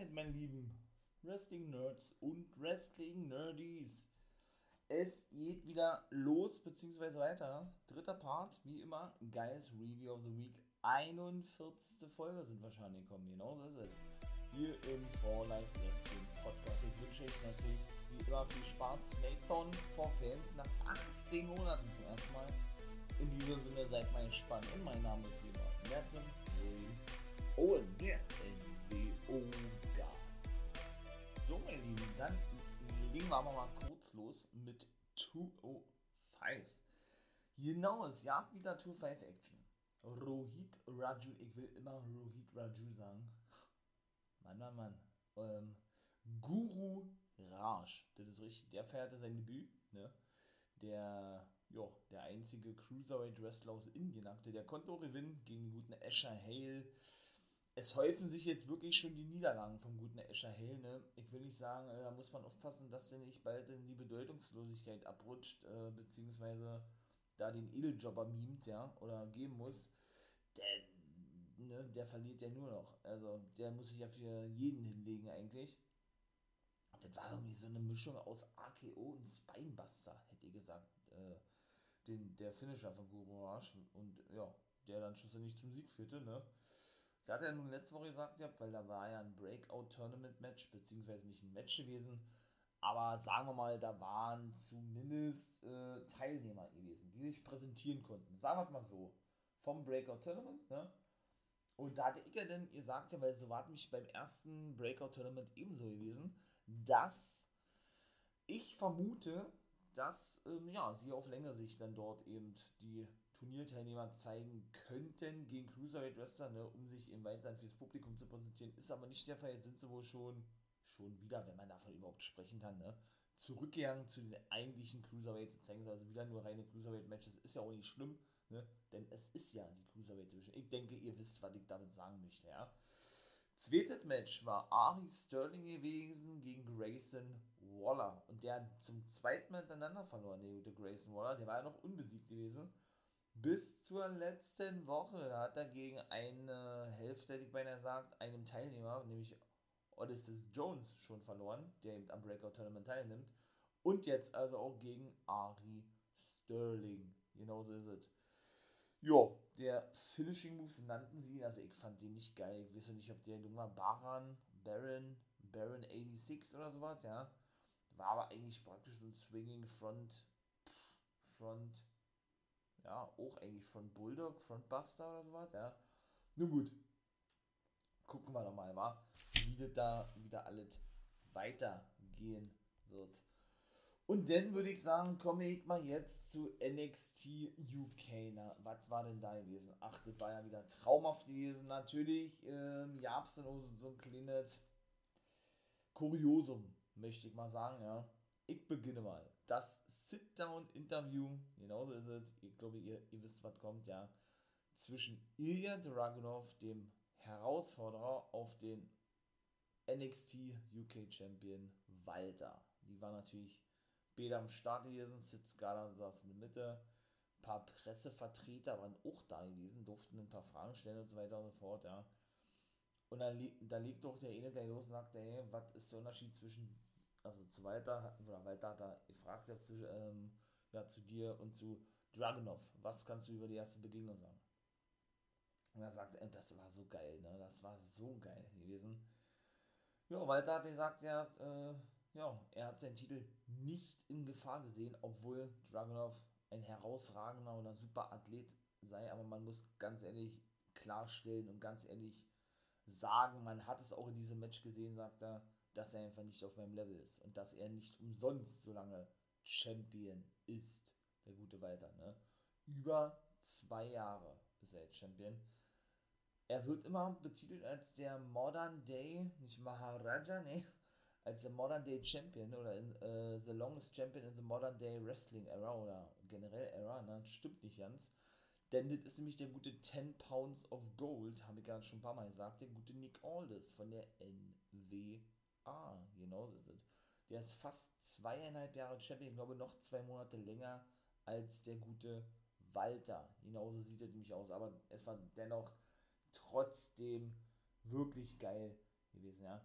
Zeit, meine lieben Wrestling-Nerds und Wrestling-Nerdies. Es geht wieder los, beziehungsweise weiter. Dritter Part, wie immer, Guys Review of the Week. 41. Folge sind wahrscheinlich gekommen, genau so ist es. Hier im For Life Wrestling Podcast. Ich wünsche euch natürlich wie immer viel Spaß. Smackdown for Fans nach 18 Monaten zum ersten Mal. In diesem Sinne seid mal gespannt. Und mein Name ist wie immer Mervyn Owen, der NWO-Guy. So, meine Lieben, dann legen wir aber mal kurz los mit 205. Genau, es gab wieder 205 Action. Rohit Raju, ich will immer Rohit Raju sagen. Mann, Mann, Mann. Ähm, Guru Raj, das ist richtig, der feierte sein Debüt, ne? Der, ja, der einzige Cruiserweight Wrestler aus Indien der konnte auch gewinnen gegen den guten Asher Hale es häufen sich jetzt wirklich schon die Niederlagen vom guten Escher Hale. Ne? Ich will nicht sagen, äh, da muss man aufpassen, dass er nicht bald in die Bedeutungslosigkeit abrutscht, äh, beziehungsweise da den Edeljobber mimt, ja, oder geben muss. Der, ne, der verliert ja nur noch. Also der muss sich ja für jeden hinlegen eigentlich. Das war irgendwie so eine Mischung aus AKO und Spinebuster, hätte ich gesagt. Äh, den, der Finisher von Guru Raj und ja, der dann schlussendlich zum Sieg führte, ne? Da hat er nun letzte Woche gesagt gehabt, weil da war ja ein Breakout-Tournament-Match, beziehungsweise nicht ein Match gewesen, aber sagen wir mal, da waren zumindest äh, Teilnehmer gewesen, die sich präsentieren konnten. Sagen wir mal so, vom Breakout-Tournament, ne? Und da hatte ich ja dann gesagt, weil so war es mich beim ersten Breakout-Tournament ebenso gewesen, dass ich vermute, dass ähm, ja, sie auf längere Sicht dann dort eben die Turnierteilnehmer zeigen könnten gegen Cruiserweight Wrestler, ne, um sich eben weiterhin fürs Publikum zu präsentieren. Ist aber nicht der Fall. Jetzt sind sie wohl schon, schon wieder, wenn man davon überhaupt sprechen kann, ne, zurückgegangen zu den eigentlichen Cruiserweights. Zeigen sie also wieder nur reine Cruiserweight-Matches. Ist ja auch nicht schlimm, ne, denn es ist ja die Cruiserweight Division. Ich denke, ihr wisst, was ich damit sagen möchte, ja. Zweites Match war Ari Sterling gewesen gegen Grayson Waller. Und der hat zum zweiten Mal hintereinander verloren, der gute Grayson Waller. Der war ja noch unbesiegt gewesen bis zur letzten Woche. Hat er gegen eine Hälfte, hätte ich beinahe sagt, einem Teilnehmer, nämlich Odysseus Jones, schon verloren, der eben am Breakout Tournament teilnimmt. Und jetzt also auch gegen Ari Sterling. Genauso ist es. Ja, der Finishing Moves nannten sie, also ich fand den nicht geil. Ich weiß nicht, ob der Junge Baran, Baron, Baron 86 oder sowas, ja. War aber eigentlich praktisch so ein Swinging Front, Front, ja, auch eigentlich von Bulldog, Frontbuster oder sowas, ja. Nun gut. Gucken wir doch mal, wa? wie das da wieder alles weitergehen wird. Und dann würde ich sagen, komme ich mal jetzt zu NXT UK. Na, was war denn da gewesen? Ach, das war ja wieder traumhaft gewesen. Natürlich ähm, gab es so ein kleines Kuriosum, möchte ich mal sagen, ja. Ich beginne mal. Das Sit-Down-Interview, genauso ist es, ich glaube, ihr, ihr wisst, was kommt, ja, zwischen Ilya Dragunov, dem Herausforderer auf den NXT UK Champion Walter. Die war natürlich beide am Start gewesen, Sid Scala saß in der Mitte, ein paar Pressevertreter waren auch da gewesen, durften ein paar Fragen stellen und so weiter und so fort, ja. Und dann, da liegt doch der eine gleich los und sagt, hey, was ist der Unterschied zwischen also zu Walter, oder Walter hat er gefragt ja, zu, ähm, ja, zu dir und zu Dragunov, was kannst du über die erste Begegnung sagen? Und er sagt, das war so geil, ne? Das war so geil gewesen. Ja, Walter hat gesagt, hat, äh, ja, er hat seinen Titel nicht in Gefahr gesehen, obwohl Dragunov ein herausragender oder super Athlet sei, aber man muss ganz ehrlich klarstellen und ganz ehrlich sagen, man hat es auch in diesem Match gesehen, sagt er, dass er einfach nicht auf meinem Level ist und dass er nicht umsonst so lange Champion ist, der gute Walter. Ne? Über zwei Jahre ist er jetzt Champion. Er wird immer betitelt als der Modern Day, nicht Maharaja, ne, als der Modern Day Champion oder in, uh, The Longest Champion in the Modern Day Wrestling Era oder generell Era, ne, stimmt nicht ganz. Denn das ist nämlich der gute 10 Pounds of Gold, habe ich gerade schon ein paar Mal gesagt, der gute Nick Aldis von der NW Ah, genau das ist. Der ist fast zweieinhalb Jahre Champion, ich glaube noch zwei Monate länger als der gute Walter. Genauso sieht er nämlich aus, aber es war dennoch trotzdem wirklich geil gewesen, ja.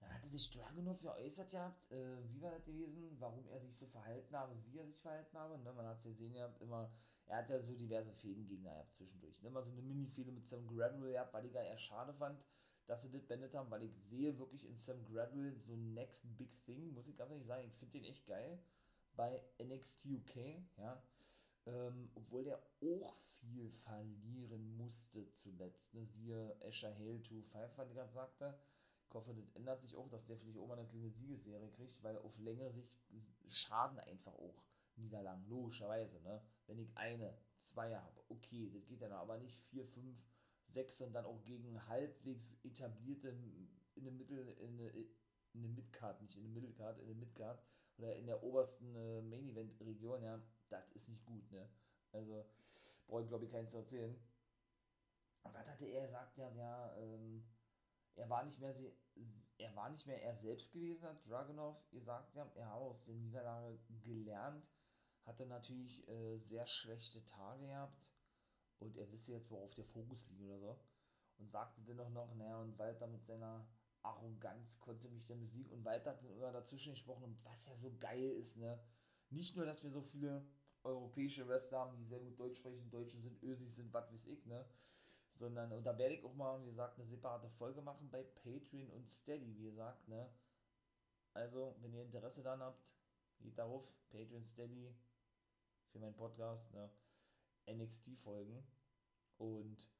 Dann hatte sich Dragunov geäußert gehabt, äh, wie war das gewesen, warum er sich so verhalten habe, wie er sich verhalten habe. Ne? Man hat es ja gesehen gehabt, immer, er hat ja so diverse Fädengegner gehabt zwischendurch. Ne? Immer so eine Mini-Fehde mit Sam Gradwell gehabt, weil ich gar eher schade fand, dass sie das beendet haben, weil ich sehe wirklich in Sam Gradwell so Next Big Thing, muss ich ganz ehrlich sagen. Ich finde den echt geil bei NXT UK, ja. Ähm, obwohl der auch viel verlieren musste zuletzt. Ne? Siehe Asher Hale 2-5, was ich gerade sagte. Ich hoffe, das ändert sich auch, dass der vielleicht auch mal eine kleine Siegesserie kriegt, weil auf längere Sicht schaden einfach auch Niederlagen, logischerweise. Ne? Wenn ich eine, zwei habe, okay, das geht ja noch, aber nicht vier, fünf, sechs und dann auch gegen halbwegs etablierte in der Mittel, in der, in der Midcard, nicht in der Mittelcard, in der Midcard oder in der obersten äh, Main Event Region, ja, das ist nicht gut, ne? Also, brauche ich glaube ich keinen zu erzählen. Was hatte er gesagt? Ja, ja, ähm, er war nicht mehr sie, er war nicht mehr er selbst gewesen, hat Dragunov gesagt, ja, er habe aus der Niederlage gelernt, hatte natürlich äh, sehr schlechte Tage gehabt und er wisse jetzt, worauf der Fokus liegt oder so. Und sagte dennoch noch, naja, und Walter mit seiner Arroganz konnte mich dann besiegen und Walter hat dann immer dazwischen gesprochen, und was ja so geil ist, ne? Nicht nur, dass wir so viele europäische Wrestler haben, die sehr gut Deutsch sprechen, Deutsche sind, Ösis sind, was weiß ich, ne? Sondern, und da werde ich auch mal, wie gesagt, eine separate Folge machen bei Patreon und Steady, wie gesagt, ne? Also, wenn ihr Interesse daran habt, geht darauf, Patreon, Steady, für meinen Podcast, ne? NXT-Folgen. Und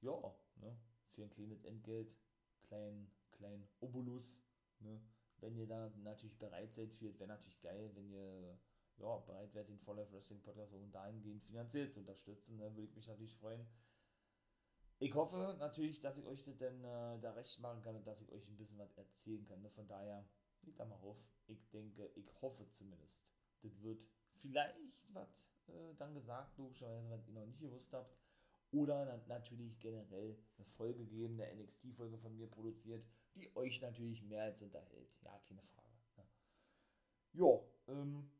ja, ne? Für ein kleines Entgelt, kleinen, kleinen Obolus, ne? Wenn ihr da natürlich bereit seid wäre natürlich geil, wenn ihr ja, bereit wärt, den Fall of Wrestling Podcast auch dahingehend finanziell zu unterstützen, ne? würde ich mich natürlich freuen. Ich hoffe natürlich, dass ich euch das denn äh, da recht machen kann und dass ich euch ein bisschen was erzählen kann. Ne? Von daher, geht da mal auf. Ich denke, ich hoffe zumindest. Das wird vielleicht was äh, dann gesagt, logischerweise, was ihr noch nicht gewusst habt. Oder na natürlich generell eine Folge geben, eine NXT-Folge von mir produziert, die euch natürlich mehr als unterhält. Ja, keine Frage. Ne? Ja, ähm,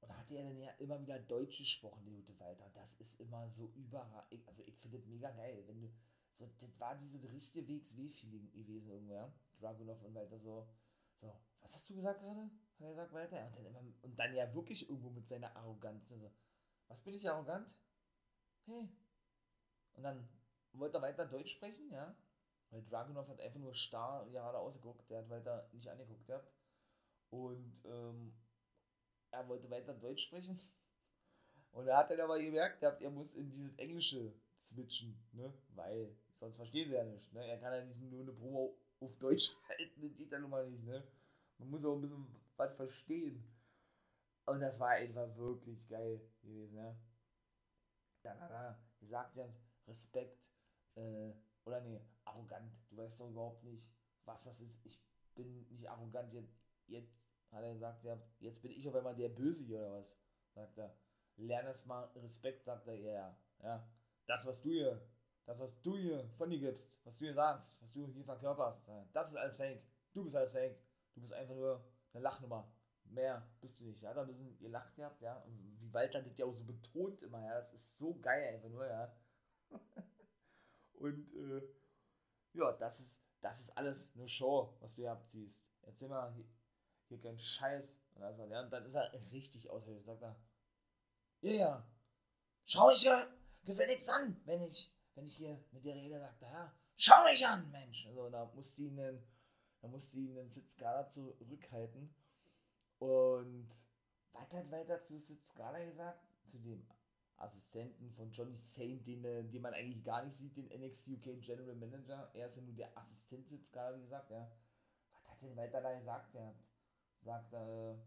und da hat er dann ja immer wieder Deutsch gesprochen, der gute Walter. Das ist immer so überragend. Also ich finde das mega geil. Wenn du, so, das war diese richtige Wegs-W-Feeling gewesen irgendwer. Dragunov und Walter so, so, was hast du gesagt gerade? Hat er gesagt, Walter? Und dann, immer, und dann ja wirklich irgendwo mit seiner Arroganz. Also, was bin ich arrogant? Hey. Und dann wollte er weiter Deutsch sprechen, ja. Weil Dragunov hat einfach nur starr geradeaus geguckt. Der hat weiter nicht angeguckt gehabt. Und, ähm, er wollte weiter Deutsch sprechen. Und er hat dann aber gemerkt, er muss in dieses Englische switchen, ne? Weil sonst verstehen sie ja nicht. Ne? Er kann ja nicht nur eine Promo auf Deutsch halten, das geht ja nun mal nicht, ne? Man muss auch ein bisschen was verstehen. Und das war einfach wirklich geil gewesen, ja. Da, da, da. Gesagt Respekt, äh, oder nee, arrogant. Du weißt doch überhaupt nicht, was das ist. Ich bin nicht arrogant, jetzt, jetzt hat er gesagt, ja, jetzt bin ich auf einmal der Böse hier oder was? Sagt er. Lerne es mal Respekt, sagt er, ja, ja. Ja, das, was du hier, das, was du hier von dir gibst, was du hier sagst, was du hier verkörperst, das ist alles Fake. Du bist alles Fake. Du bist einfach nur eine Lachnummer. Mehr bist du nicht. Ja, da bisschen ihr lacht gehabt, ja. Und wie Walter das ja auch so betont immer, ja. Das ist so geil einfach nur, ja. Und, äh, ja, das ist, das ist alles eine Show, was du hier abziehst. Erzähl mal, hier kein Scheiß. Und, also, ja, und dann ist er richtig ausgehört. Sagt er, ja, ja, schau mich ja gefälligst an, wenn ich, wenn ich hier mit dir rede, sagt er, ja, schau mich an, Mensch. Also, da musste ihn den, da musste ihn den Sitzskala zurückhalten. Und was hat weiter zu Sitzskala gesagt? Zu dem Assistenten von Johnny Saint, den, äh, den man eigentlich gar nicht sieht, den NXT UK General Manager. Er ist ja nur der Assistent Sitzskala, wie gesagt, ja. Was hat denn weiter da gesagt? Ja, sagt er,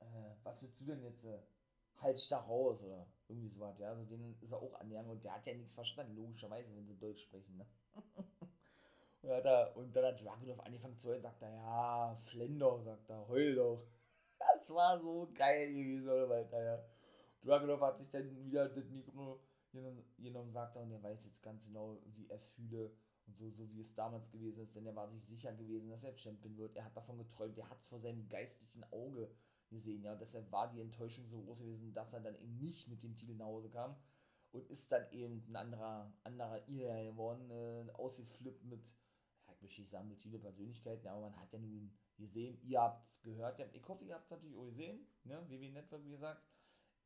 äh, was willst du denn jetzt? Äh, halt da raus oder irgendwie sowas, ja. Also den ist er auch angegangen und der hat ja nichts verstanden, logischerweise, wenn sie Deutsch sprechen, ne? und, hat er, und dann hat Dragunov angefangen zu heulen, sagt er, ja, Flender, sagt er, heul doch. Das war so geil gewesen, oder weiter, ja. Dragunov hat sich dann wieder das Mikro genommen, sagt er, und er weiß jetzt ganz genau, wie er fühle und so, so wie es damals gewesen ist, denn er war sich sicher gewesen, dass er Champion wird. Er hat davon geträumt, er hat es vor seinem geistlichen Auge gesehen, ja. Und deshalb war die Enttäuschung so groß gewesen, dass er dann eben nicht mit dem Titel nach Hause kam und ist dann eben ein anderer, anderer Ira geworden, äh, ausgeflippt mit, sagen, multiple Persönlichkeiten, aber man hat ja nun gesehen, ihr habt es gehört, ich hoffe, ihr habt es natürlich auch gesehen, ne? WW Network, wie gesagt,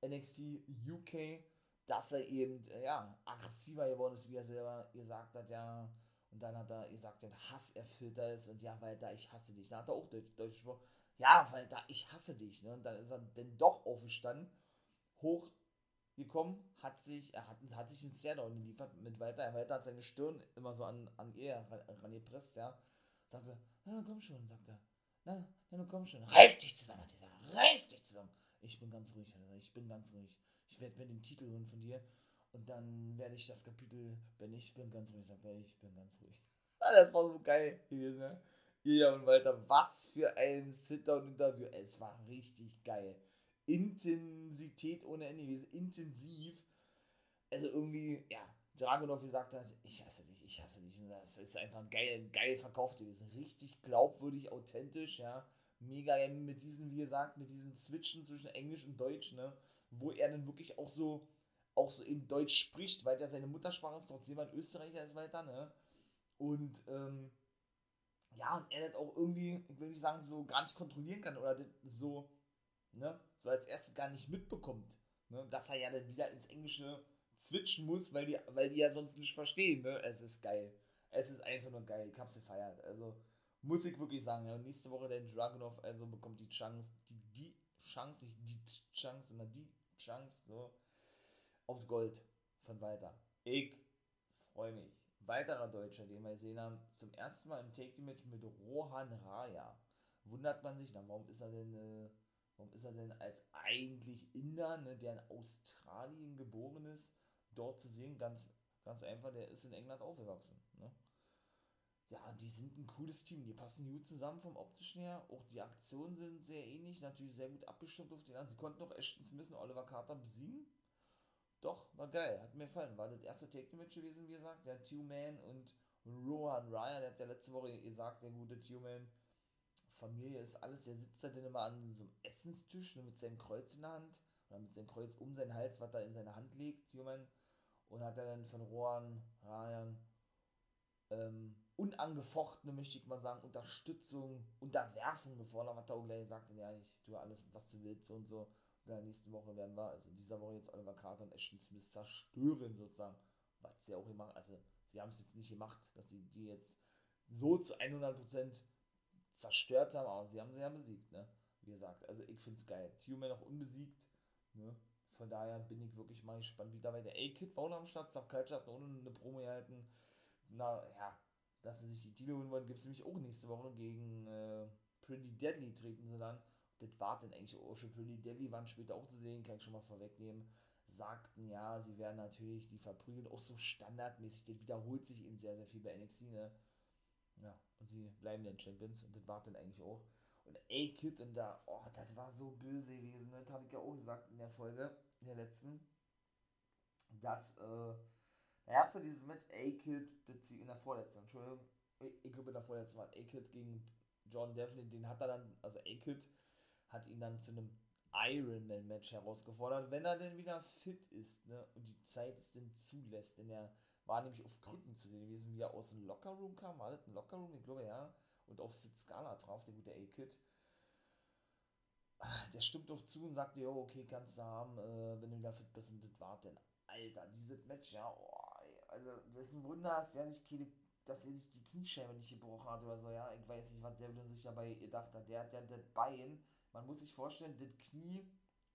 NXT UK, dass er eben, äh, ja, aggressiver geworden ist, wie er selber gesagt hat, ja, und dann hat er gesagt, den Hass erfüllter ist und ja, weil da ich hasse dich. Da hat er auch Deutsch, gesprochen. Ja, weil da ich hasse dich. Ne? Und dann ist er denn doch aufgestanden, hochgekommen, hat sich, er hat, hat sich einen Stairdown geliefert mit Walter. Walter hat seine Stirn immer so an, an ihr rangepresst, ja. Sagte, na, komm schon, sagt er. Na, na, komm schon. Reiß dich zusammen, hat er Reiß dich zusammen. Ich bin ganz ruhig, Alter. Ich bin ganz ruhig. Ich werde mir den Titel holen von dir und dann werde ich das Kapitel, wenn ich bin ganz ruhig, sag ich bin ganz ruhig. Ah, das war so geil gewesen, ne? Ja, und Walter, was für ein Sit-Down-Interview. Es war richtig geil. Intensität ohne Ende gewesen, intensiv. Also irgendwie, ja, Dragunov gesagt hat, ich hasse dich, ich hasse dich. Und das ist einfach geil, geil verkauft gewesen. Richtig glaubwürdig, authentisch, ja. Mega mit diesen, wie gesagt, mit diesen Switchen zwischen Englisch und Deutsch, ne? Wo er dann wirklich auch so auch so eben Deutsch spricht, weil der seine Muttersprache ist, trotzdem ein Österreicher ist weiter, ne? Und ähm, ja, und er das auch irgendwie, ich will nicht sagen, so gar nicht kontrollieren kann oder so, ne, so als erstes gar nicht mitbekommt, ne, dass er ja dann wieder ins Englische switchen muss, weil die, weil die ja sonst nicht verstehen, ne? Es ist geil. Es ist einfach nur geil. Ich hab's gefeiert. Also, muss ich wirklich sagen, ja, nächste Woche der Dragunov also bekommt die Chance, die, die Chance, nicht die Chance, sondern die Chance, so, aufs Gold von Walter. Ich freue mich. Weiterer Deutscher, den wir gesehen haben, zum ersten Mal im Take-Match mit Rohan Raya. Wundert man sich, na, warum ist er denn, äh, warum ist er denn als eigentlich Inder, ne, der in Australien geboren ist, dort zu sehen? Ganz, ganz einfach, der ist in England aufgewachsen. Ne? Ja, die sind ein cooles Team, die passen gut zusammen vom optischen her. Auch die Aktionen sind sehr ähnlich, natürlich sehr gut abgestimmt auf den anderen. Sie konnten auch Ashton Smith und Oliver Carter besiegen. Doch, war geil, hat mir gefallen. War das erste Take-Match gewesen, wie gesagt. Der Two-Man und Rohan Ryan, der hat ja letzte Woche gesagt, der gute Two-Man, Familie ist alles, der sitzt da dann immer an so einem Essenstisch ne, mit seinem Kreuz in der Hand oder mit seinem Kreuz um seinen Hals, was er in seine Hand legt, Two-Man, und hat er dann von Rohan Ryan ähm, unangefochtene, möchte ich mal sagen, Unterstützung, Unterwerfung gefordert, was er auch gleich sagt, ja, ich tue alles, was du willst und so ja, nächste Woche werden wir, also in dieser Woche jetzt Oliver Carter und Ashton Smith zerstören sozusagen. Was sie auch gemacht, also sie haben es jetzt nicht gemacht, dass sie die jetzt so zu 100% zerstört haben, aber sie haben sie ja besiegt, ne? Wie gesagt, also ich finde es geil. Tio noch unbesiegt, ne? Von daher bin ich wirklich mal gespannt, wie dabei der A-Kid war am Start, Stuff Culture hat ohne eine Promo gehalten. Na ja, dass sie sich die Titel holen wollen, gibt es nämlich auch nächste Woche gegen äh, Pretty Deadly treten sie dann das war dann eigentlich auch schon Pretty Deadly, waren später auch zu sehen, kann ich schon mal vorwegnehmen, sagten, ja, sie werden natürlich die verprügeln, auch so standardmäßig, das wiederholt sich eben sehr, sehr viel bei NXT, ne? Ja, und sie bleiben dann Champions und das war dann eigentlich auch. Und A-Kid und da, oh, das war so böse gewesen, ne? das habe ich ja auch gesagt in der Folge, in der letzten, dass, äh, da gab es dieses mit A-Kid, in der vorletzten, Entschuldigung, ich glaube in der vorletzten war A-Kid gegen John Devlin, den hat er dann, also A-Kid, hat ihn dann zu einem Ironman-Match herausgefordert, wenn er denn wieder fit ist ne, und die Zeit es denn zulässt. Denn er war nämlich auf Krücken zu sehen gewesen, wie er aus dem Lockerroom kam. War das ein Lockerroom? Ich glaube ja. Und auf Sitzskala traf, der gute A-Kid. Der stimmt doch zu und sagt, jo, okay, kannst du haben, äh, wenn du wieder fit bist. Und das war denn, Alter, dieses Match, ja, oh, also das ist ein Wunder, dass er sich keine dass er sich die Kniescheibe nicht gebrochen hat oder so, ja. Ich weiß nicht, was der sich dabei gedacht hat. Der hat ja das Bein man muss sich vorstellen, das Knie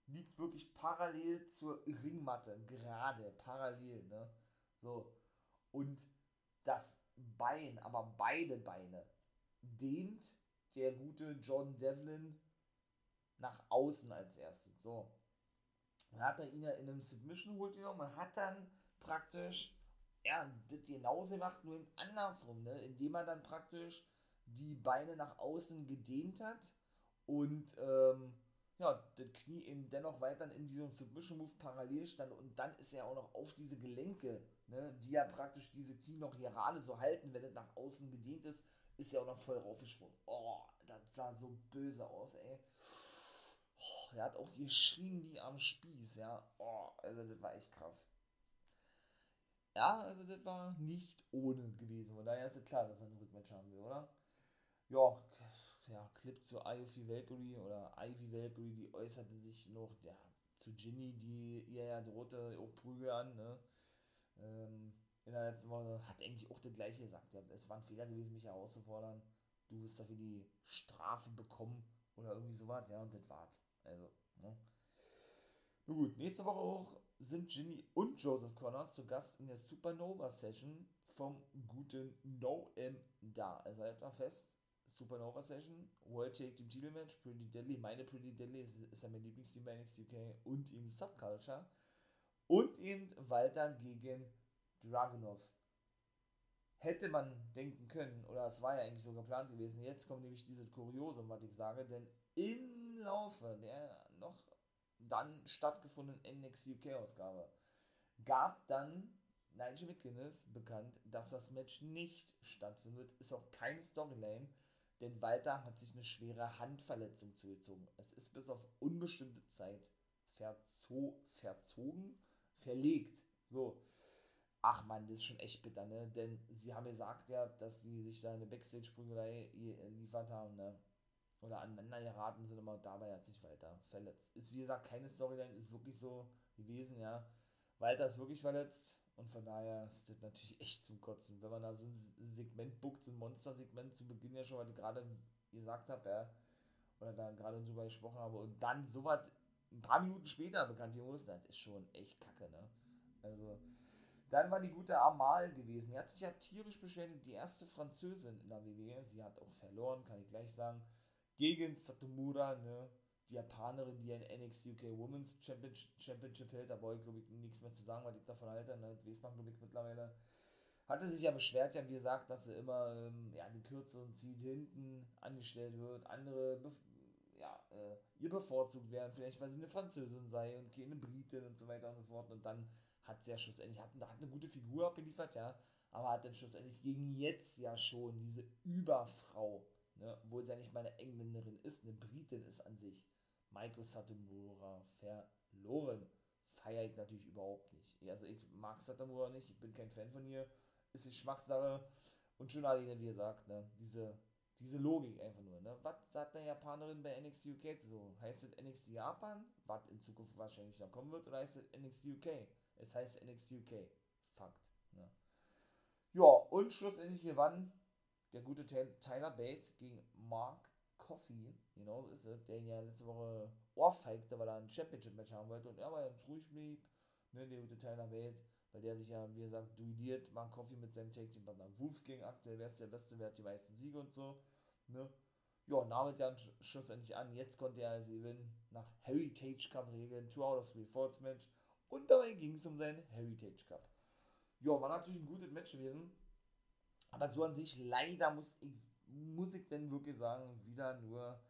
liegt wirklich parallel zur Ringmatte, gerade, parallel, ne? So. Und das Bein, aber beide Beine, dehnt der gute John Devlin nach außen als erstes. So. Dann hat er ihn ja in einem Submission holt genommen. Man hat dann praktisch, ja, das genauso gemacht, nur andersrum, ne? Indem er dann praktisch die Beine nach außen gedehnt hat und ähm, ja, das Knie eben dennoch weiter in diesem Submission Move parallel stand und dann ist er auch noch auf diese Gelenke, ne, die ja praktisch diese Knie noch gerade so halten, wenn es nach außen gedehnt ist, ist er auch noch voll raufgesprungen. Oh, das sah so böse aus, ey. Oh, er hat auch geschrien wie am Spieß, ja. Oh, also das war echt krass. ja, also das war nicht ohne gewesen. Von daher ist es klar, dass er eine Rückmatch haben will, oder? Ja, ja, Clip zu Ivy Valkyrie oder Ivy Valkyrie, die äußerte sich noch ja, zu Ginny, die ihr ja drohte, auch Prügel an, ne? Ähm, in der letzten Woche hat eigentlich auch das gleiche gesagt. Es war ein Fehler gewesen, mich herauszufordern. Du wirst dafür die Strafe bekommen oder irgendwie sowas, ja, und das war's. Also, ne? Nun gut, nächste Woche auch sind Ginny und Joseph Connors zu Gast in der Supernova Session vom guten No M da. Also halt mal fest, Supernova Session, World Take Team Title Match, Pretty Deadly, meine Pretty Deadly ist, ist ja mein Lieblingsteam bei NXT UK und eben Subculture. Und eben Walter gegen Dragunov. Hätte man denken können, oder es war ja eigentlich so geplant gewesen, jetzt kommt nämlich dieses Kuriosum, was ich sage, denn im Laufe der noch dann stattgefundenen NXT UK-Ausgabe gab dann Nigel McGuinness bekannt, dass das Match nicht stattfindet. Ist auch keine Storyline, denn Walter hat sich eine schwere Handverletzung zugezogen. Es ist bis auf unbestimmte Zeit verzo verzogen, verlegt. So. Ach man, das ist schon echt bitter, ne? Denn sie haben gesagt ja, dass sie sich da eine Backstage-Prügelei liefert haben, ne? Oder aneinander geraten sind, aber dabei hat sich Walter verletzt. Ist wie gesagt keine Storyline, ist wirklich so gewesen, ja. Walter ist wirklich verletzt und von daher ist das natürlich echt zum Kotzen. Wenn man da so ein Segment buckt, so ein Monster-Segment zu Beginn ja schon, weil ich gerade gesagt habe, ja, oder da gerade drüber gesprochen habe und dann so was ein paar Minuten später bekannt muss, das ist schon echt kacke, ne? Also, dann war die gute Amal gewesen. Die hat sich ja tierisch beschwert, die erste Französin in der WWE. Sie hat auch verloren, kann ich gleich sagen. Gegen Satomura, ne? Die Japanerin, die ein NXT UK Women's Championship, hält. Da brauche ich, glaube ich, nichts mehr zu sagen, weil ich davon halte. Ne? Das weiß man, glaube ich, mittlerweile. Hatte sich ja beschwert, ja, wie gesagt, dass sie immer ähm, ja, die kürzeren zieht, hinten angestellt wird. Andere äh, ihr bevorzugt werden, vielleicht weil sie eine Französin sei und keine Britin und so weiter und so fort. Und dann hat sie ja schlussendlich, hat, hat eine gute Figur abgeliefert, ja, aber hat dann schlussendlich gegen jetzt ja schon diese Überfrau, ne, obwohl sie ja nicht mal eine Engländerin ist, eine Britin ist an sich, Maiko Satomura verloren. Feiere ich natürlich überhaupt nicht. Also ich mag Satomura nicht, ich bin kein Fan von ihr, ist die Geschmackssache und schon alleine, wie gesagt, ne, diese, diese Logik einfach nur. Ne? Was sagt eine Japanerin bei NXT UK so? Heißt es NXT Japan, was in Zukunft wahrscheinlich dann kommen wird, oder heißt es NXT UK? Es heißt NXT UK. Fakt. Ne? Ja, und schlussendlich gewann der gute Tyler Bates gegen Mark Coffey, genau so ist es, der ihn ja letzte Woche ohrfeigte, weil er ein Championship-Match haben wollte und er aber ganz ruhig blieb, ne, der gute Tyler Bates, weil der sich ja, wie gesagt, duelliert, Mark Coffey mit seinem Take Team Partner Wolfgang aktuell, wer ist der Beste, wer hat die meisten Siege und so, ne, ja, nahm dann schlussendlich an, jetzt konnte er also gewinnen, nach Heritage Cup Regeln, 2 out of 3 Falls Match, und dabei ging es um seinen Heritage Cup. Ja, war natürlich ein gutes Match gewesen. Aber so an sich, leider muss ich, muss ich denn wirklich sagen, wieder nur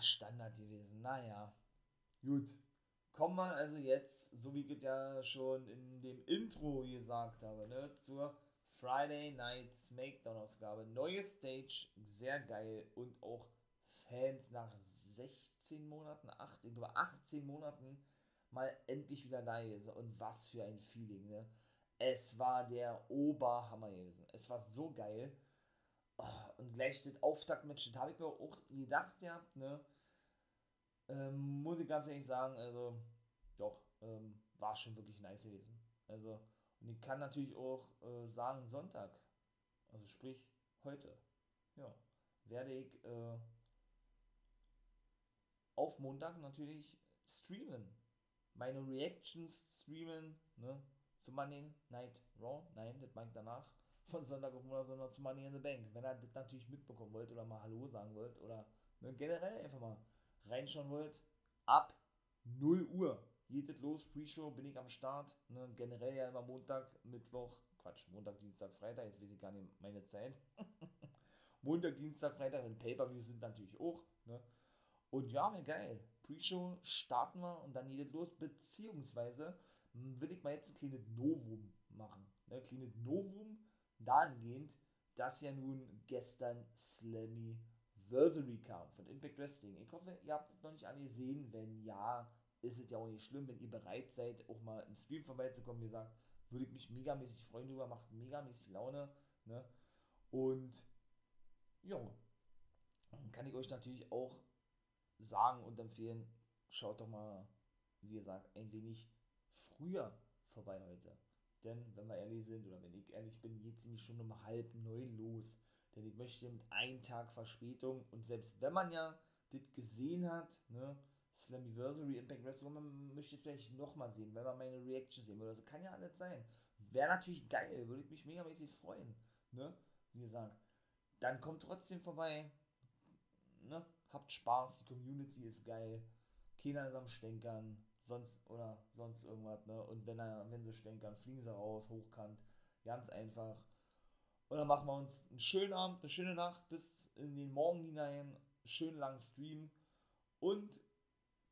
Standard gewesen. Naja, gut. Kommen wir also jetzt, so wie ich ja schon in dem Intro gesagt habe, ne, zur Friday Night Smackdown Ausgabe. Neue Stage, sehr geil und auch Fans nach 16 Monaten, 18, über 18 Monaten mal endlich wieder da gewesen. Und was für ein Feeling, ne? Es war der Oberhammer gewesen. Es war so geil. Oh, und gleich das Auftaktmatch, das habe ich mir auch gedacht gehabt, ne? Ähm, muss ich ganz ehrlich sagen, also, doch, ähm, war schon wirklich nice gewesen. Also, und ich kann natürlich auch äh, sagen, Sonntag, also sprich heute, ja, werde ich äh, auf Montag natürlich streamen meine Reactions streamen, ne, zu Money Night Raw, nein, das meint danach, von Sonntag auf Monat, sondern zu Money in the Bank. Wenn ihr das natürlich mitbekommen wollt oder mal Hallo sagen wollt oder ne, generell einfach mal reinschauen wollt, ab 0 Uhr geht es los, Pre-Show, bin ich am Start, ne, generell ja immer Montag, Mittwoch, Quatsch, Montag, Dienstag, Freitag, jetzt weiß ich gar nicht meine Zeit. Montag, Dienstag, Freitag, wenn Pay-Per-View sind natürlich auch, ne, und ja, geil. Pre-Show starten wir und dann geht es los, beziehungsweise hm, will ich mal jetzt ein kleines Novum machen. Ne, ein kleines Novum dahingehend, dass ja nun gestern Slammy Versary kam von Impact Wrestling. Ich hoffe, ihr habt es noch nicht alle gesehen. Wenn ja, ist es ja auch nicht schlimm, wenn ihr bereit seid, auch mal im Stream vorbeizukommen. Wie gesagt, Würde ich mich megamäßig freuen drüber, macht megamäßig Laune. Ne? Und ja, kann ich euch natürlich auch sagen und empfehlen, schaut doch mal, wie gesagt, ein wenig früher vorbei heute. Denn, wenn wir ehrlich sind, oder wenn ich ehrlich bin, geht es nämlich schon um halb neun los. Denn ich möchte mit einem Tag Verspätung und selbst wenn man ja das gesehen hat, ne, Slammiversary, Impact Wrestling, man möchte vielleicht nochmal sehen, wenn man meine Reaction sehen würde. Also kann ja alles sein. Wäre natürlich geil, würde ich mich megamäßig freuen. Ne? Wie gesagt, dann kommt trotzdem vorbei. Ne? Habt Spaß, die Community ist geil. Keiner ist am Stänkern, sonst oder sonst irgendwas, ne? Und wenn er, wenn sie stänkern, fliegen sie raus, hochkant. Ganz einfach. Und dann machen wir uns einen schönen Abend, eine schöne Nacht bis in den Morgen hinein, schönen langen Stream und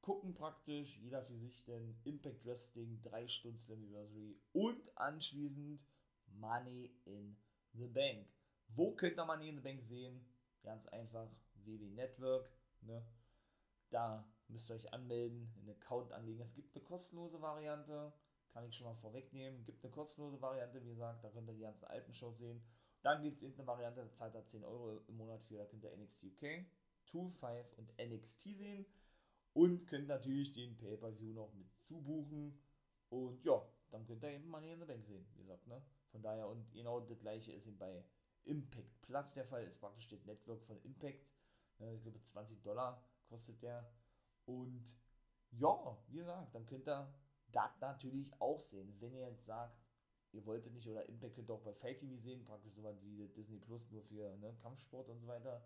gucken praktisch jeder für sich den Impact Wrestling 3 Stunden Slammiversary und anschließend Money in the Bank. Wo könnt ihr Money in the Bank sehen? Ganz einfach, WW Network. Ne? Da müsst ihr euch anmelden, einen Account anlegen. Es gibt eine kostenlose Variante, kann ich schon mal vorwegnehmen. Es gibt eine kostenlose Variante, wie gesagt, da könnt ihr die ganzen alten Shows sehen. Dann gibt es eine Variante, da zahlt ihr 10 Euro im Monat für, da könnt ihr NXT UK, 2, 5 und NXT sehen. Und könnt natürlich den Pay-Per-View noch mit zubuchen. Und ja, dann könnt ihr eben Money in the Bank sehen, wie gesagt, ne? Von daher, und genau das gleiche ist eben bei Impact Plus der Fall, ist praktisch das Network von Impact. Ne? Ich glaube 20 Dollar kostet der. Und ja, wie gesagt, dann könnt ihr das natürlich auch sehen. Wenn ihr jetzt sagt, ihr wolltet nicht oder Impact könnt ihr auch bei Fight TV sehen, praktisch so was wie Disney Plus nur für ne, Kampfsport und so weiter.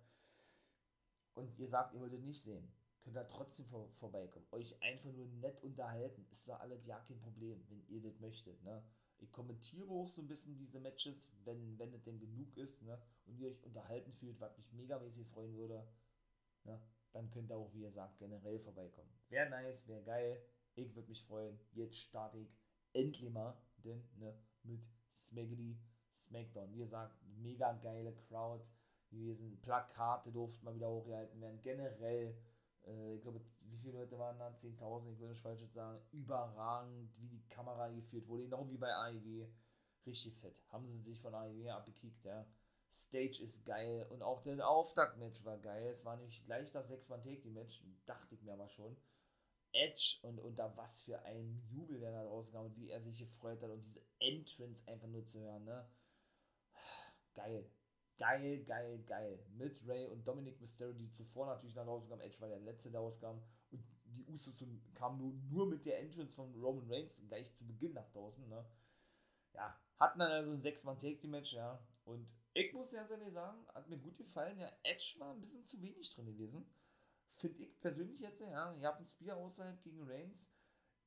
Und ihr sagt, ihr wolltet nicht sehen, könnt ihr trotzdem vor, vorbeikommen. Euch einfach nur nett unterhalten. Ist doch alles ja kein Problem, wenn ihr das möchtet. Ne? Ich kommentiere auch so ein bisschen diese Matches, wenn, wenn das denn genug ist, ne? Und ihr euch unterhalten fühlt, was mich megamäßig freuen würde. Ne? dann könnt ihr auch, wie ihr sagt, generell vorbeikommen. Wäre nice, wäre geil. Ich würde mich freuen. Jetzt starte ich endlich mal denn, ne, mit Smaggedy Smackdown. Wie gesagt, mega geile Crowd gewesen. Plakate durften mal wieder hochgehalten werden. Generell, äh, ich glaube, wie viele Leute waren da? 10.000, ich würde nicht falsch sagen. Überragend, wie die Kamera geführt wurde. Genau wie bei AEW. Richtig fett. Haben sie sich von AEW abgekickt, ja. Stage ist geil und auch der Auftaktmatch war geil. Es war nämlich gleich das 6-Mann-Take-Match, dachte ich mir aber schon. Edge und unter was für ein Jubel der da draußen kam und wie er sich gefreut hat und diese Entrance einfach nur zu hören, ne? Geil. Geil, geil, geil. Mit Ray und Dominic Mysterio, die zuvor natürlich nach draußen kamen. Edge war der letzte, der rauskam. Und die Usos kamen nur, nur mit der Entrance von Roman Reigns gleich zu Beginn nach draußen, ne? Ja, hatten dann also ein 6-Mann-Take-Match, ja. Und ich muss ganz ehrlich sagen, hat mir gut gefallen. Ja, Edge war ein bisschen zu wenig drin gewesen. Finde ich persönlich jetzt, ja. Ihr habt ein Spear außerhalb gegen Reigns.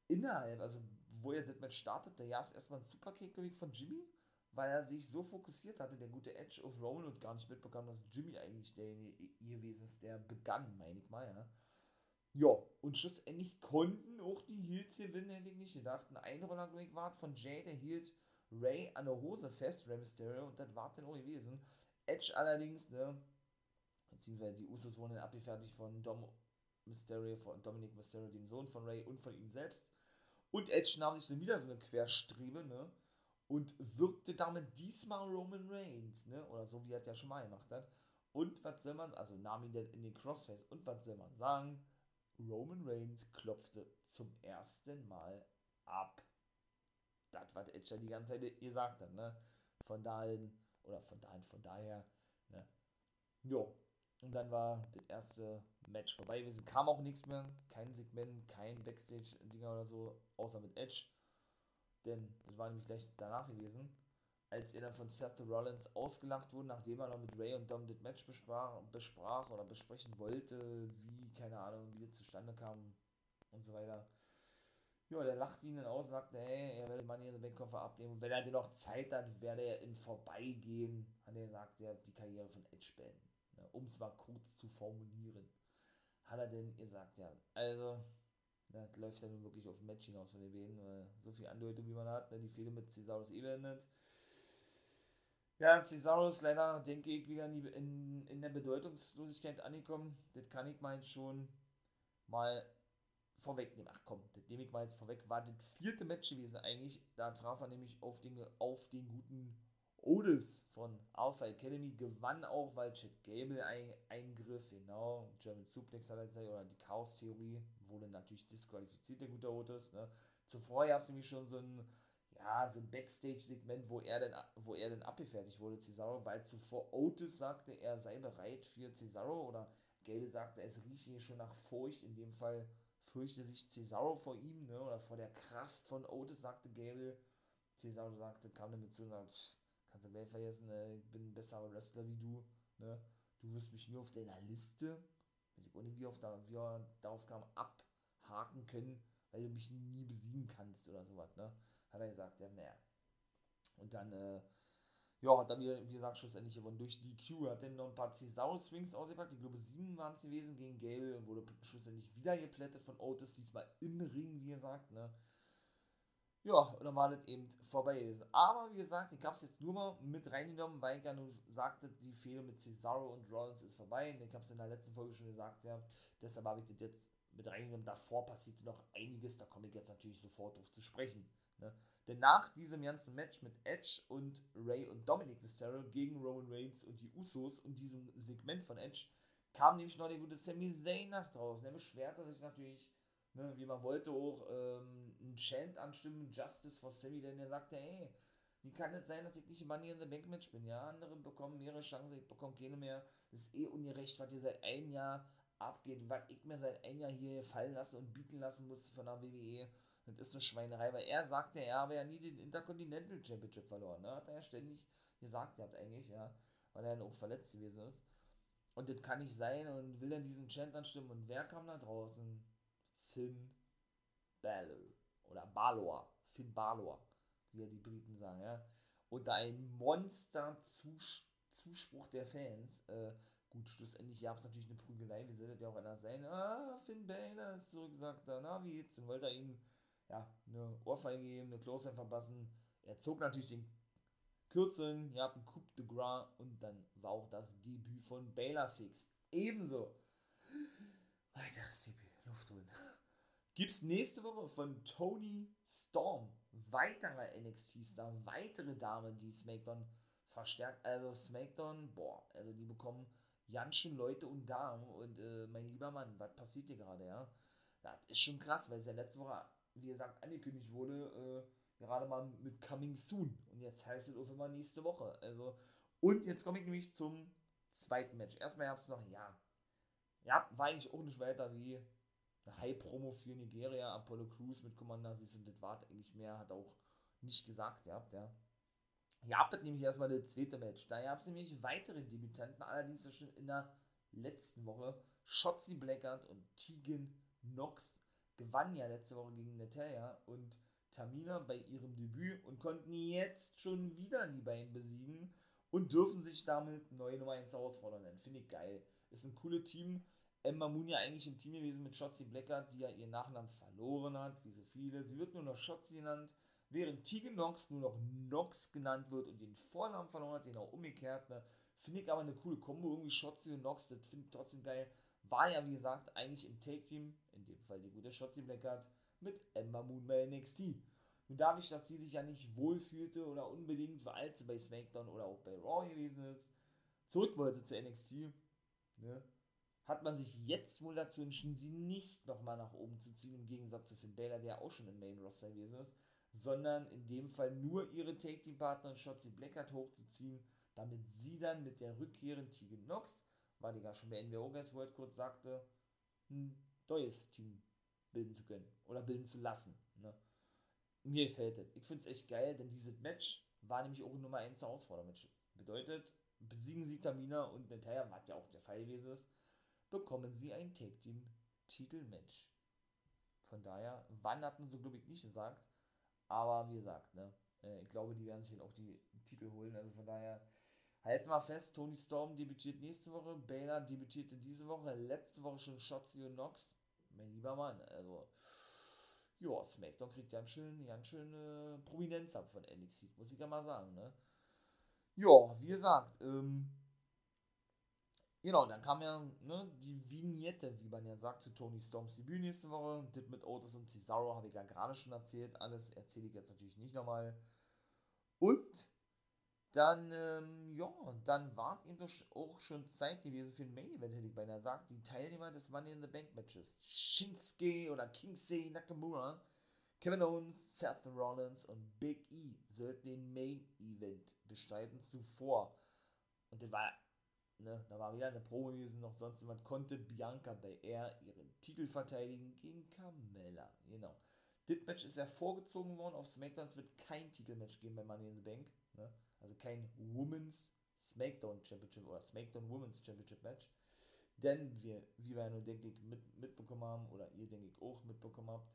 Innerhalb, also wo er das Match startet, da gab es erstmal einen Superkick, glaube ich, von Jimmy, weil er sich so fokussiert hatte, der gute Edge auf Roman und gar nicht mitbekommen, dass Jimmy eigentlich der gewesen ist, der begann, meine ich mal, ja. Ja, und schlussendlich konnten auch die Heels gewinnen, hätte ich nicht gedacht. Ein Einroller, glaube ich, war von Jay, der hielt Ray an der Hose fest, Rey Mysterio, und das war dann auch gewesen. Edge allerdings, ne, beziehungsweise die Usos wurden abgefertigt von Dom Mysterio, von Dominic Mysterio, dem Sohn von Ray und von ihm selbst. Und Edge nahm sich dann wieder so eine Querstrebe, ne, und wirkte damit diesmal Roman Reigns, ne, oder so wie er es ja schon mal gemacht hat. Und was soll man, also nahm ihn dann in den Crossface, und was soll man sagen? Roman Reigns klopfte zum ersten Mal ab das, was Edge die ganze Zeit gesagt hat, ne? Von dahin, oder von dahin, von daher, ne? Jo. Und dann war das erste Match vorbei gewesen. Kam auch nichts mehr. Kein Segment, kein Backstage-Dinger oder so, außer mit Edge. Denn das war nämlich gleich danach gewesen, als er dann von Seth Rollins ausgelacht wurde, nachdem er noch mit Ray und Dom das Match besprach, besprach oder besprechen wollte, wie, keine Ahnung, wie das zustande kam und so weiter. Ja, der lacht ihn dann aus und sagt, hey, er werde Money in the Bank Koffer abnehmen. Und wenn er dir noch Zeit hat, werde er im Vorbeigehen, hat er gesagt, er die Karriere von Edge beenden. Ne, um es mal kurz zu formulieren. Hat er denn gesagt, ja, also, ne, das läuft dann wirklich auf ein Match hinaus von den beiden, weil so viel Andeutung wie man hat, ne, die Fehler mit Cesarus eh beendet. Ja, Cesarus leider, denke ich, wieder in, in, der Bedeutungslosigkeit angekommen. Das kann ich mal schon mal vorwegnehmen. Ach komm, das nehme ich mal jetzt vorweg. War das vierte Match gewesen eigentlich. Da traf er nämlich auf den, auf den guten Otis von Alpha Academy. Gewann auch, weil Chad Gable ein, eingriff. Genau, German Suplex hat er gesagt, oder die Chaos-Theorie. Wurde natürlich disqualifiziert, der gute Otis. Ne? Zuvor gab es nämlich schon so ein ja, so ein Backstage-Segment, wo er er dann abgefertigt wurde, Cesaro, weil zuvor Otis sagte, er sei bereit für Cesaro oder Gable sagte, es rieche hier schon nach Furcht. In dem Fall fürchte sich Cesaro vor ihm, ne, oder vor der Kraft von Otis, sagte Gable. Cesaro sagte, kam damit zu und sagte, kannst du mehr vergessen, ne, ich bin ein besserer Wrestler wie du, ne, du wirst mich nur auf deiner Liste, weiß ich auch nicht, wie, oft da, wie darauf kam, abhaken können, weil du mich nie besiegen kannst oder sowas, ne hat er gesagt, ja, naja. Und dann, äh, ja, hat er, wie, wie gesagt, schlussendlich gewonnen durch DQ. Hat dann noch ein paar Cesaro-Swings ausgepackt. Ich glaube, sieben waren es gewesen gegen Gable und wurde schlussendlich wieder geplättet von Otis. Diesmal im Ring, wie gesagt, ne. Ja, und dann war das eben vorbei gewesen. Aber wie gesagt, ich habe es jetzt nur mal mit reingenommen, weil ich ja nur sagte, die Fehler mit Cesaro und Rollins ist vorbei. Und ich habe es in der letzten Folge schon gesagt, ja. Deshalb habe ich das jetzt mit reingenommen. Davor passierte noch einiges, da komme ich jetzt natürlich sofort drauf zu sprechen. Ne? Denn nach diesem ganzen Match mit Edge und Ray und Dominic Mysterio gegen Roman Reigns und die Usos und diesem Segment von Edge kam nämlich noch der gute Sami Zayn nach draußen. Er beschwerte sich natürlich, ne, wie man wollte, auch ähm, einen Chant anstimmen, Justice for Sammy, denn er sagte, ey, wie kann es sein, dass ich nicht Money in the Bank Match bin? Ja, andere bekommen mehrere Chancen, ich bekomme keine mehr. Das ist eh ungerecht, was ihr seit einem Jahr abgeht, was ich mir seit einem Jahr hier fallen lasse und bieten lassen musste von der WWE. Das ist eine Schweinerei, weil er sagte, er habe ja nie den Intercontinental Championship verloren. Ne? Hat er ja ständig gesagt gehabt, eigentlich, ja. Weil er dann auch verletzt gewesen ist. Und das kann nicht sein und will dann diesen Chant anstimmen. Und wer kam da draußen? Finn Balor. Oder Balor. Finn Balor, wie ja die Briten sagen, ja. Und ein Monster-Zuspruch der Fans. Äh, gut, schlussendlich gab es natürlich eine Prügelei. Wie sollte der auch einer sein? Ah, Finn Balor ist zurückgesagt. Na, wie geht's? Und wollte er ihn ja, eine Ohrfeige geben, eine Close verpassen. Er zog natürlich den Kürzeln, ihr habt einen Coup de Gras und dann war auch das Debüt von Baylor fix. Ebenso. Weiteres Debüt, Luft holen. Gibt's nächste Woche von Tony Storm, weiterer NXT-Star, weitere Dame, die SmackDown verstärkt. Also SmackDown, boah, also die bekommen ganz schön Leute und Damen und äh, mein lieber Mann, was passiert hier gerade, ja? Das ist schon krass, weil es ja letzte Woche wie gesagt, angekündigt wurde, äh, gerade mal mit Coming Soon. Und jetzt heißt es auf immer nächste Woche. Also, und jetzt komme ich nämlich zum zweiten Match. Erstmal gab es noch, ja, ja, war eigentlich auch nicht weiter wie eine High-Promo für Nigeria, Apollo Crews mit Commander, siehst du, das war eigentlich mehr, hat auch nicht gesagt gehabt, ja. Ihr habt nämlich erstmal das zweite Match. Da gab es nämlich weitere Debütanten, allerdings schon in der letzten Woche. Shotzi Blackard und Tegan Knox gewann ja letzte Woche gegen Natalia und Tamina bei ihrem Debüt und konnten jetzt schon wieder die beiden besiegen und dürfen sich damit neue Nummer 1 herausfordern. Finde ich geil. Ist ein cooles Team. Emma Moon ja eigentlich im Team gewesen mit Shotzi Blackard, die ja ihren Nachnamen verloren hat, wie so viele. Sie wird nur noch Shotzi genannt, während Tegan Nox nur noch Nox genannt wird und den Vornamen verloren hat, den auch umgekehrt. Ne? Finde ich aber eine coole Kombo, irgendwie Shotzi und Nox, das finde ich trotzdem geil. War ja, wie gesagt, eigentlich im Take-Team, in dem Fall die gute Shotzi Blackheart, mit Ember Moon bei NXT. Nun dadurch, dass sie sich ja nicht wohlfühlte oder unbedingt, weil sie bei SmackDown oder auch bei Raw gewesen ist, zurück wollte zu NXT, ne, hat man sich jetzt wohl dazu entschieden, sie nicht nochmal nach oben zu ziehen, im Gegensatz zu Finn Balor, der auch schon im Main Roster gewesen ist, sondern in dem Fall nur ihre Take-Team-Partnerin Shotzi Blackheart hochzuziehen, damit sie dann mit der rückkehrenden Tegan Nox war die gar schon bei NWO Guys World kurz sagte, ein neues Team bilden zu können oder bilden zu lassen. Ne? Mir gefällt das. Ich finde es echt geil, denn dieses Match war nämlich auch Nummer 1 Herausforderungsmatch. Bedeutet, besiegen sie Tamina und Natalia, was ja auch der Fall gewesen ist, bekommen sie ein Tag Team Titelmatch. Von daher, wann hatten sie, glaube ich, nicht gesagt. Aber wie gesagt, ne, äh, ich glaube, die werden sich dann auch die Titel holen. Also von daher, Halten wir fest, Tony Storm debütiert nächste Woche, Baylor debütiert in diese Woche, letzte Woche schon Shotzi und Nox. Mein lieber Mann, also, ja, SmackDown kriegt ganz schön, ganz schön äh, Prominenz ab von NXT, muss ich ja mal sagen, ne? Ja, wie gesagt, ähm, Genau, dann kam ja ne, die Vignette, wie man ja sagt, zu Tony Storms Debüt nächste Woche. Das mit Otis und Cesaro habe ich ja gerade schon erzählt. Alles erzähle ich jetzt natürlich nicht nochmal. Und dann, ähm, ja, dann war eben auch schon Zeit gewesen für ein Main Event, hätte ich beinahe gesagt. Die Teilnehmer des Money in the Bank Matches. Shinsuke oder Kingsey Nakamura, Kevin Owens, Seth Rollins und Big E sollten den Main Event bestreiten zuvor. Und das war Ne, da war wieder eine Probe gewesen, noch sonst jemand konnte Bianca bei Air ihren Titel verteidigen gegen Carmella. Genau. Das Match ist ja vorgezogen worden auf SmackDown. Es wird kein Titelmatch geben bei Money in the Bank. Ne? Also kein Women's SmackDown Championship oder SmackDown Women's Championship Match. Denn wir, wie wir ja nur, denke ich, mit, mitbekommen haben, oder ihr, denke ich, auch mitbekommen habt,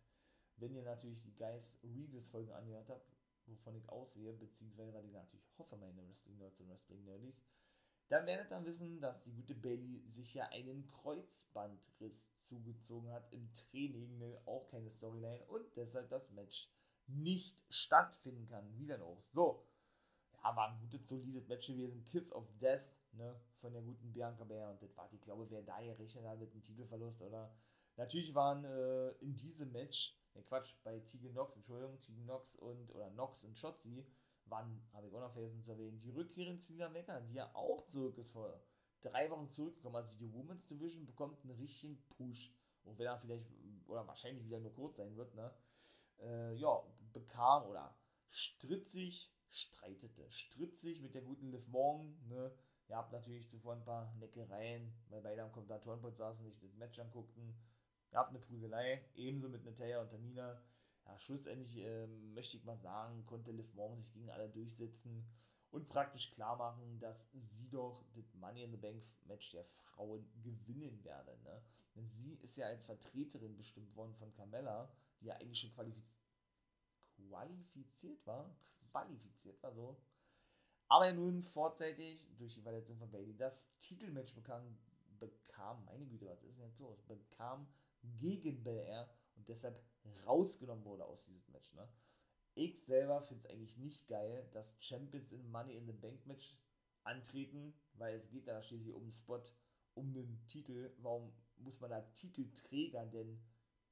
wenn ihr natürlich die Guys Reviews Folgen angehört habt, wovon ich aussehe, beziehungsweise weil ich natürlich hoffe, meine Wrestling Nerds und Wrestling Nerdies, dann werdet ihr wissen, dass die gute Bailey sich ja einen Kreuzbandriss zugezogen hat im Training, ne? auch keine Storyline und deshalb das Match nicht stattfinden kann. Wie denn auch. So, ja, war ein gutes, solides Match gewesen. Kiss of Death ne? von der guten Bianca Bär und das war, ich glaube, wer da gerechnet hat mit einem Titelverlust oder. Natürlich waren äh, in diesem Match, ne Quatsch, bei Tegan Nox, Entschuldigung, Tegan Nox und, oder Nox und Shotzi wann, habe ich auch noch vergessen zu erwähnen, die Rückkehr in Cena Mecker, die ja auch zurück ist vor drei Wochen zurückgekommen. Also die Women's Division bekommt einen richtigen Push. Auch wenn er vielleicht, oder wahrscheinlich wieder nur kurz sein wird, ne? Äh, ja, bekam oder stritt sich, streitete, stritt sich mit der guten Liv Morgan, ne? Ihr habt natürlich zuvor ein paar Neckereien, weil beide am Kommentatorenpult saßen, sich das Match anguckten. Ihr habt eine Prügelei, ebenso mit Natalia und Tamina ja, schlussendlich äh, möchte ich mal sagen, konnte Liv Morgan sich gegen alle durchsetzen und praktisch klar machen, dass sie doch das Money in the Bank Match der Frauen gewinnen werde. Ne? Denn sie ist ja als Vertreterin bestimmt worden von Carmella, die ja eigentlich schon qualifiz qualifiziert war. Qualifiziert war so. Aber nun vorzeitig durch die Verletzung von Bailey das Titelmatch bekam, bekam, meine Güte, was ist denn jetzt los? Bekam gegen Bel Air und deshalb rausgenommen wurde aus diesem Match. Ne? Ich selber finde es eigentlich nicht geil, dass Champions in Money in the Bank Match antreten, weil es geht da schließlich um einen Spot, um einen Titel. Warum muss man da Titelträger denn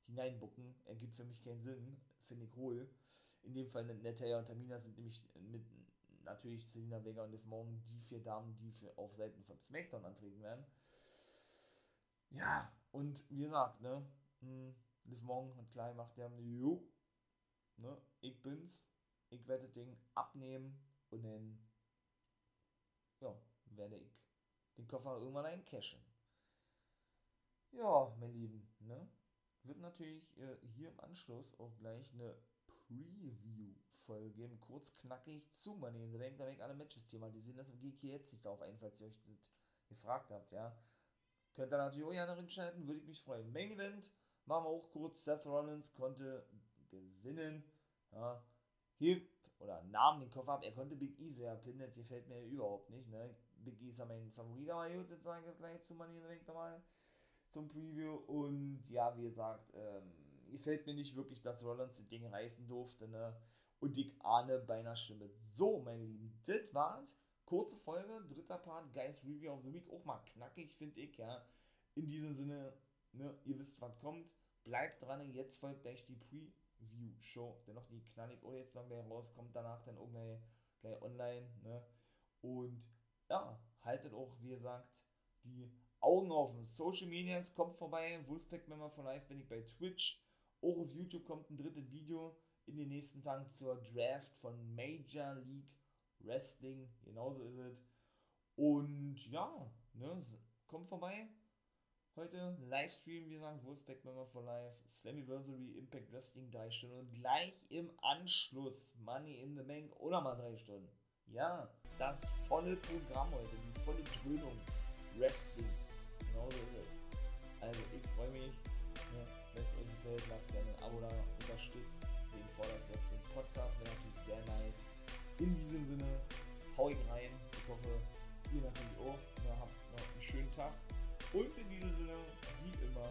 hineinbucken? Ergibt für mich keinen Sinn, finde ich hohl. In dem Fall Natalia und Tamina sind nämlich mit natürlich Selina Vega und Liv Morgan die vier Damen, die für, auf Seiten von SmackDown antreten werden. Ja, und wie gesagt, ne, hm, Liv Morgan hat klar gemacht, der jo, ne, ich bin's, ich werde das Ding abnehmen und dann, ja, werde ich den Koffer irgendwann eincashen. Ja, mein Lieben, ne, wird natürlich äh, hier im Anschluss auch gleich eine Preview-Folge geben, kurz knackig zu Money in the Bank, da ich alle Matches thematisieren, das geht hier jetzt nicht darauf ein, falls ihr euch das gefragt habt, ja. Könnt ihr natürlich auch gerne reinschalten, würde ich mich freuen. Main Event, Machen wir auch kurz. Seth Rollins konnte gewinnen. Ja, hielt oder nahm den Koffer ab. Er konnte Big E sehr pinnen. Das gefällt mir überhaupt nicht. Ne? Big E ist ja mein Favorit, aber gut, das sage ich jetzt gleich zu Money in the Bank nochmal zum Preview. Und ja, wie gesagt, ähm, gefällt mir nicht wirklich, dass Rollins das Ding reißen durfte. Ne? Und ich ahne bei einer Stimme. So, meine Lieben, das war's. Kurze Folge, dritter Part, Guys Review of the Week. Auch mal knackig, finde ich, ja. In diesem Sinne, Ne, ihr wisst, was kommt. Bleibt dran, jetzt folgt gleich die Preview-Show. Dennoch die knallig oder jetzt noch gleich rauskommt, danach dann auch gleich, online. Ne? Und ja, haltet auch, wie gesagt, die Augen offen. Social Media, es kommt vorbei. Wolfpack Member for Life bin ich bei Twitch. Auch auf YouTube kommt ein drittes Video in den nächsten Tagen zur Draft von Major League Wrestling. Genauso ist es. Und ja, ne, kommt vorbei. Heute Livestream, wie gesagt, Wolfpack Member for Life, Slammiversary, Impact Wrestling, drei Stunden und gleich im Anschluss Money in the Bank oder mal drei Stunden. Ja, das volle Programm heute, die volle Dröhnung. Wrestling. Genau so ist es. Also ich freue mich, ne, wenn es euch gefällt, lasst gerne ein Abo da, unterstützt den Vorder Wrestling Podcast, wäre natürlich sehr nice. In diesem Sinne, hau ich rein. Ich hoffe, ihr natürlich auch. Ne, habt noch einen schönen Tag. Und in diesem Sinne, wie immer,